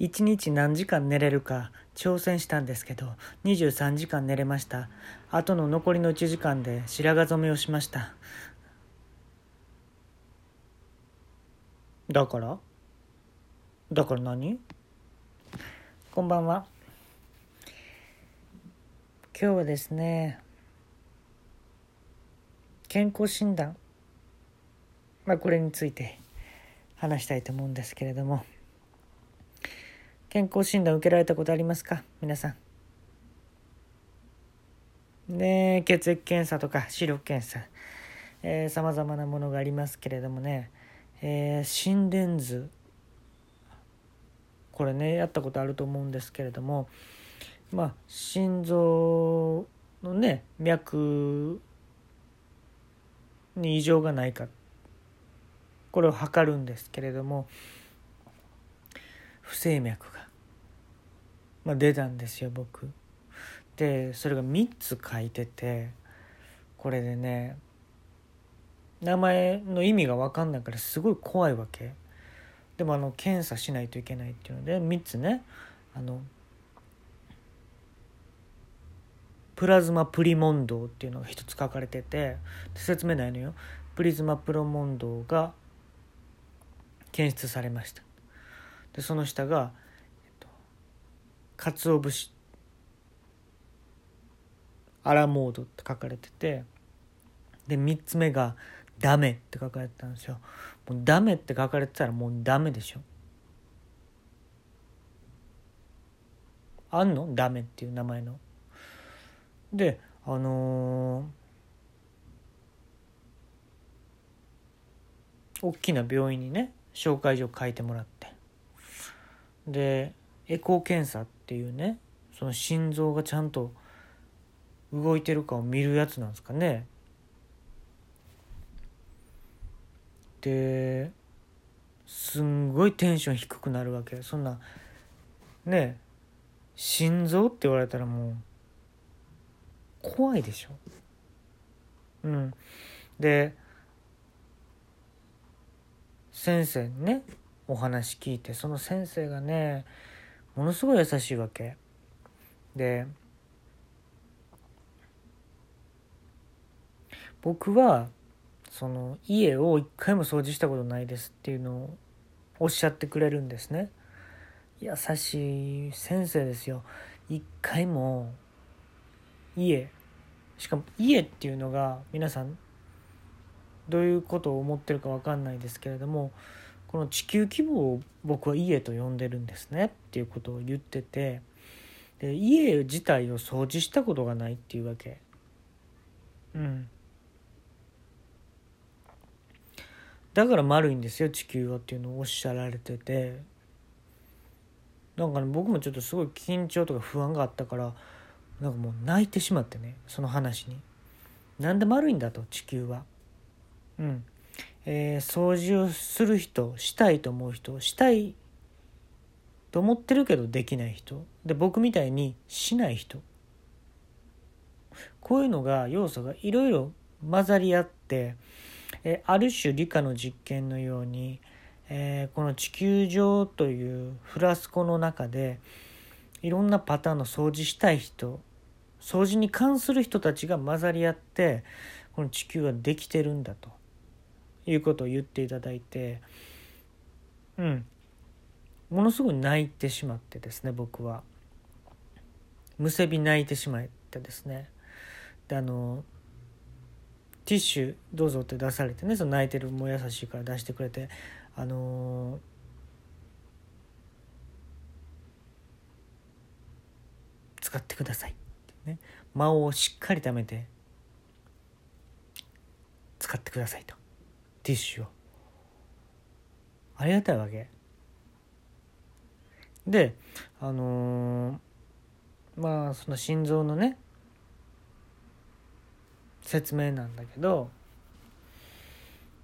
1日何時間寝れるか挑戦したんですけど23時間寝れました。あとの残りの1時間で白髪染めをしました。だから？だから何？こんばんは。今日はですね健康診断。まあこれについて話したいと思うんですけれども。健康診断受けられたことありますか？皆さん。ね血液検査とか視力検査。さまざまなものがありますけれどもね、えー、心電図。これねやったことあると思うんですけれども。まあ心臓のね脈に異常がないか。これを測るんですけれども。不整脈が、まあ、出たんですよ僕。でそれが3つ書いててこれでね名前の意味が分かんないからすごい怖いわけ。でもあの検査しないといけないっていうので3つねあのプラズマプリモンドっていうのが1つ書かれてて説明ないのよ。プリズマプロモンドが検出されました。でその下が、鰹節。アラモードって書かれてて。で3つ目が「ダメ」って書かれてたんですよ。もうダメって書かれてたらもうダメでしょ。あんの？ダメっていう名前の。であのー、大きな病院にね紹介状書いてもらって。でエコー検査っていうねその心臓がちゃんと動いてるかを見るやつなんですかね。ですんごいテンション低くなるわけ。そんなね心臓って言われたらもう怖いでしょ。うん。で先生にねお話聞いてその先生がねものすごい優しいわけ。で僕はその家を一回も掃除したことないですっていうのをおっしゃってくれるんですね。優しい先生ですよ。一回も家しかも家っていうのが皆さんどういうことを思ってるか分かんないですけれどもこの地球規模を僕は家と呼んでるんですねっていうことを言っててで家自体を掃除したことがないっていうわけうんだから丸いんですよ地球はっていうのをおっしゃられててなんかね僕もちょっとすごい緊張とか不安があったからなんかもう泣いてしまってねその話に。なんで丸いんだと地球は。うん。えー、掃除をする人したいと思う人したいと思ってるけどできない人。で僕みたいにしない人。こういうのが要素がいろいろ混ざり合ってえある種理科の実験のように、えー、この地球上というフラスコの中でいろんなパターンの掃除したい人掃除に関する人たちが混ざり合ってこの地球はできてるんだと。いうことを言っていただいてうん。ものすごい泣いてしまってですね僕は。むせび泣いてしまってですね。であのティッシュどうぞって出されてねその泣いてるも優しいから出してくれてあのー、使ってくださいってね。間をしっかりためて使ってくださいと。ティッシュをありがたいわけであのー、まあその心臓のね説明なんだけど、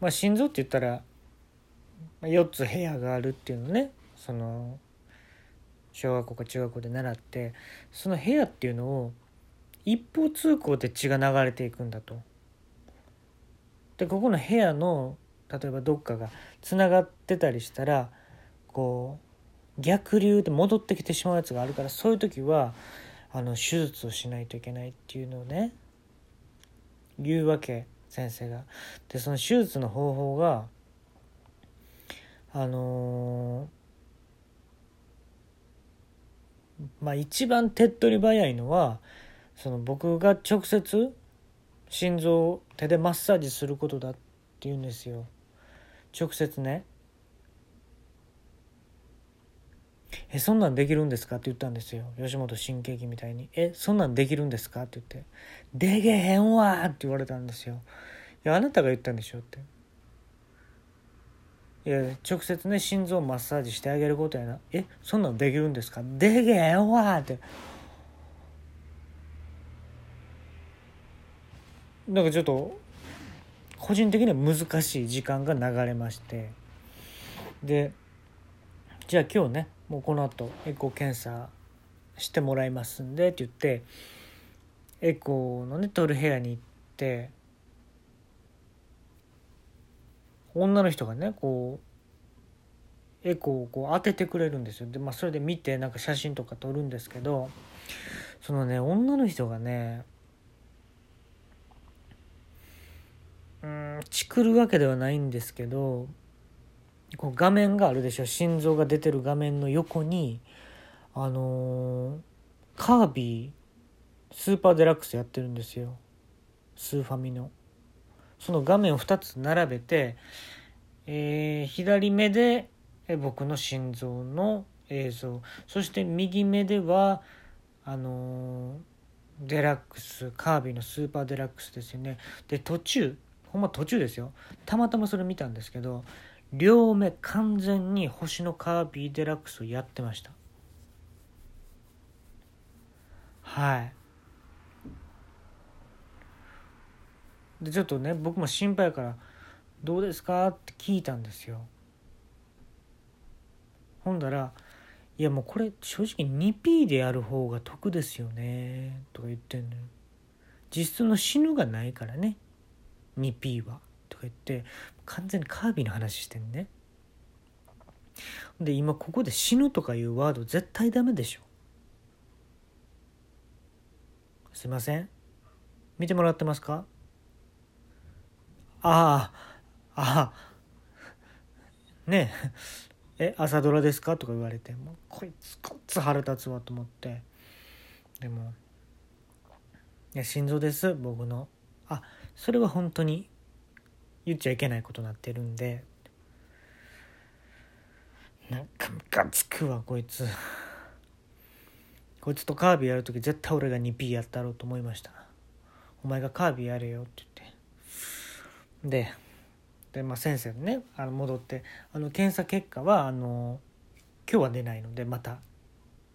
まあ、心臓って言ったら4つ部屋があるっていうのねその小学校か中学校で習ってその部屋っていうのを一方通行で血が流れていくんだと。でここの部屋の例えばどっかがつながってたりしたらこう逆流で戻ってきてしまうやつがあるからそういう時はあの手術をしないといけないっていうのをね言うわけ先生が。でその手術の方法があのー、まあ一番手っ取り早いのはその僕が直接心臓を手でマッサージすることだって言うんですよ直接ね「えそんなんできるんですか?」って言ったんですよ吉本新喜劇みたいに「えそんなんできるんですか?」って言って「でけへんわ!」って言われたんですよ「いやあなたが言ったんでしょ」っていや直接ね心臓マッサージしてあげることやな「えそんなんできるんですか?」「でけへんわ!」ってなんかちょっと個人的には難しい時間が流れまして。でじゃあ今日ねもうこの後エコー検査してもらいますんでって言ってエコーのね取る部屋に行って女の人がねこうエコーをこう当ててくれるんですよ。で、まあ、それで見てなんか写真とか撮るんですけどそのね女の人がねうんチクるわけではないんですけどこう画面があるでしょ。心臓が出てる画面の横にあのー、カービィスーパーデラックスやってるんですよ。スーファミの。その画面を2つ並べて、えー、左目で僕の心臓の映像。そして右目ではあのー、デラックスカービィのスーパーデラックスですよね。で途中ほんま途中ですよ。たまたまそれ見たんですけど両目完全に星のカービィデラックスをやってました。はい。でちょっとね僕も心配やから「どうですか?」って聞いたんですよ。ほんだら「いやもうこれ正直 2P でやる方が得ですよね」とか言ってんのよ。実質の死ぬがないからね。2P はとか言って完全にカービィの話してんね。で今ここで死ぬとかいうワード絶対ダメでしょ。すいません。見てもらってますか？ああああねえ。え朝ドラですか？とか言われてもうこいつこっつ腹立つわと思って。でも「いや心臓です僕の。あそれは本当に言っちゃいけないことになってるんでなんかムカつくわこいつ。こいつとカービィやる時絶対俺が 2P やったろうと思いました。お前がカービィやれよって言って。でで、まあ、先生ねあの戻ってあの検査結果はあの今日は出ないのでまた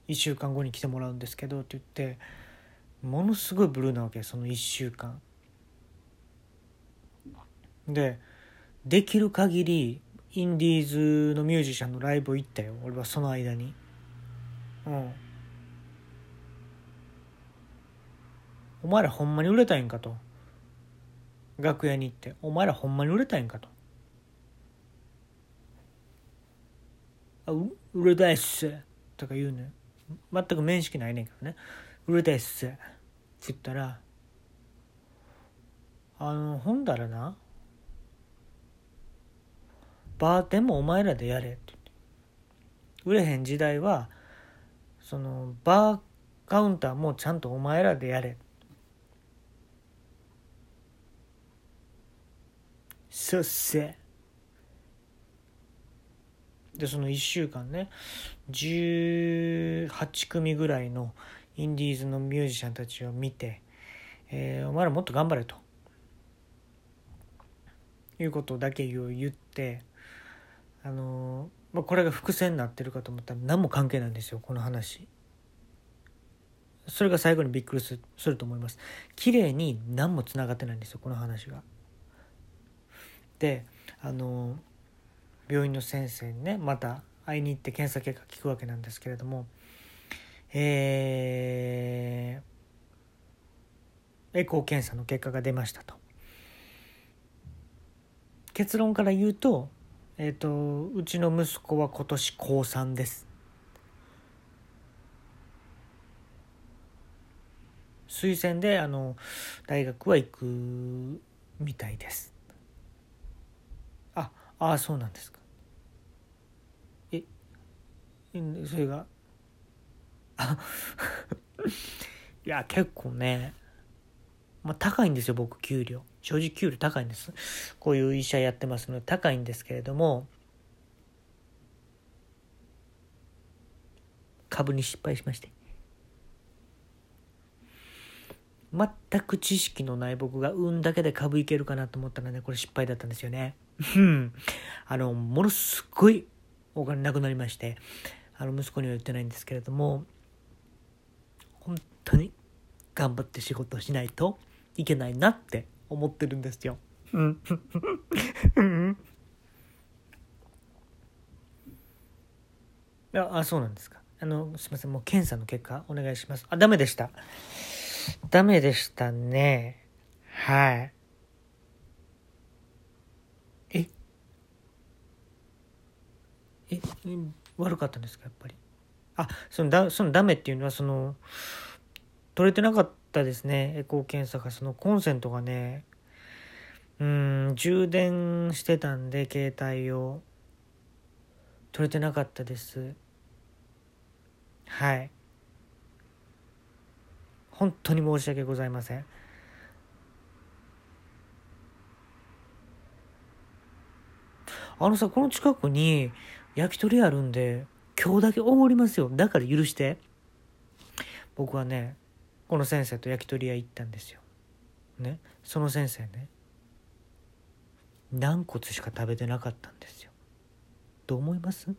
1週間後に来てもらうんですけどって言ってものすごいブルーなわけその1週間。でできる限りインディーズのミュージシャンのライブ行ったよ。俺はその間に。うん。お前らほんまに売れたいんかと。楽屋に行って。お前らほんまに売れたいんかと。あ売れたいっす。とか言うね全く面識ないねんけどね。売れたいっす。って言ったらあのほんだらなバーテンもお前らでやれってって。売れへん時代はそのバーカウンターもちゃんとお前らでやれ。そっせ。でその1週間ね18組ぐらいのインディーズのミュージシャンたちを見て、えー、お前らもっと頑張れと。いうことだけを言ってあのまあ、これが伏線になってるかと思ったら何も関係ないんですよこの話。それが最後にびっくりすると思います。綺麗に何もつながってないんですよこの話が。であの病院の先生にねまた会いに行って検査結果聞くわけなんですけれどもえー、エコー検査の結果が出ましたと。結論から言うとえっ、ー、とうちの息子は今年高3です。推薦であの大学は行くみたいです。ああそうなんですか。えそれが？あ いや結構ねまあ高いんですよ僕給料。正直給料高いんです。こういう医者やってますので高いんですけれども株に失敗しまして。全く知識のない僕が運だけで株いけるかなと思ったらねこれ失敗だったんですよね。あのものすごいお金なくなりましてあの息子には言ってないんですけれども本当に頑張って仕事をしないといけないなって思ってるんですよ。ああそうなんですか。あのすみませんもう検査の結果お願いします。あダメでした。ダメでしたね。はい。え？え悪かったんですかやっぱり？あそのだそのダメっていうのはその取れてなかったですね。エコー検査がそのコンセントがね。うん充電してたんで携帯を。取れてなかったです。はい。本当に申し訳ございません。あのさこの近くに焼き鳥あるんで今日だけおごりますよ。だから許して。僕はねこの先生と焼き鳥屋行ったんですよ。ね？その先生ね軟骨しか食べてなかったんですよ。どう思います？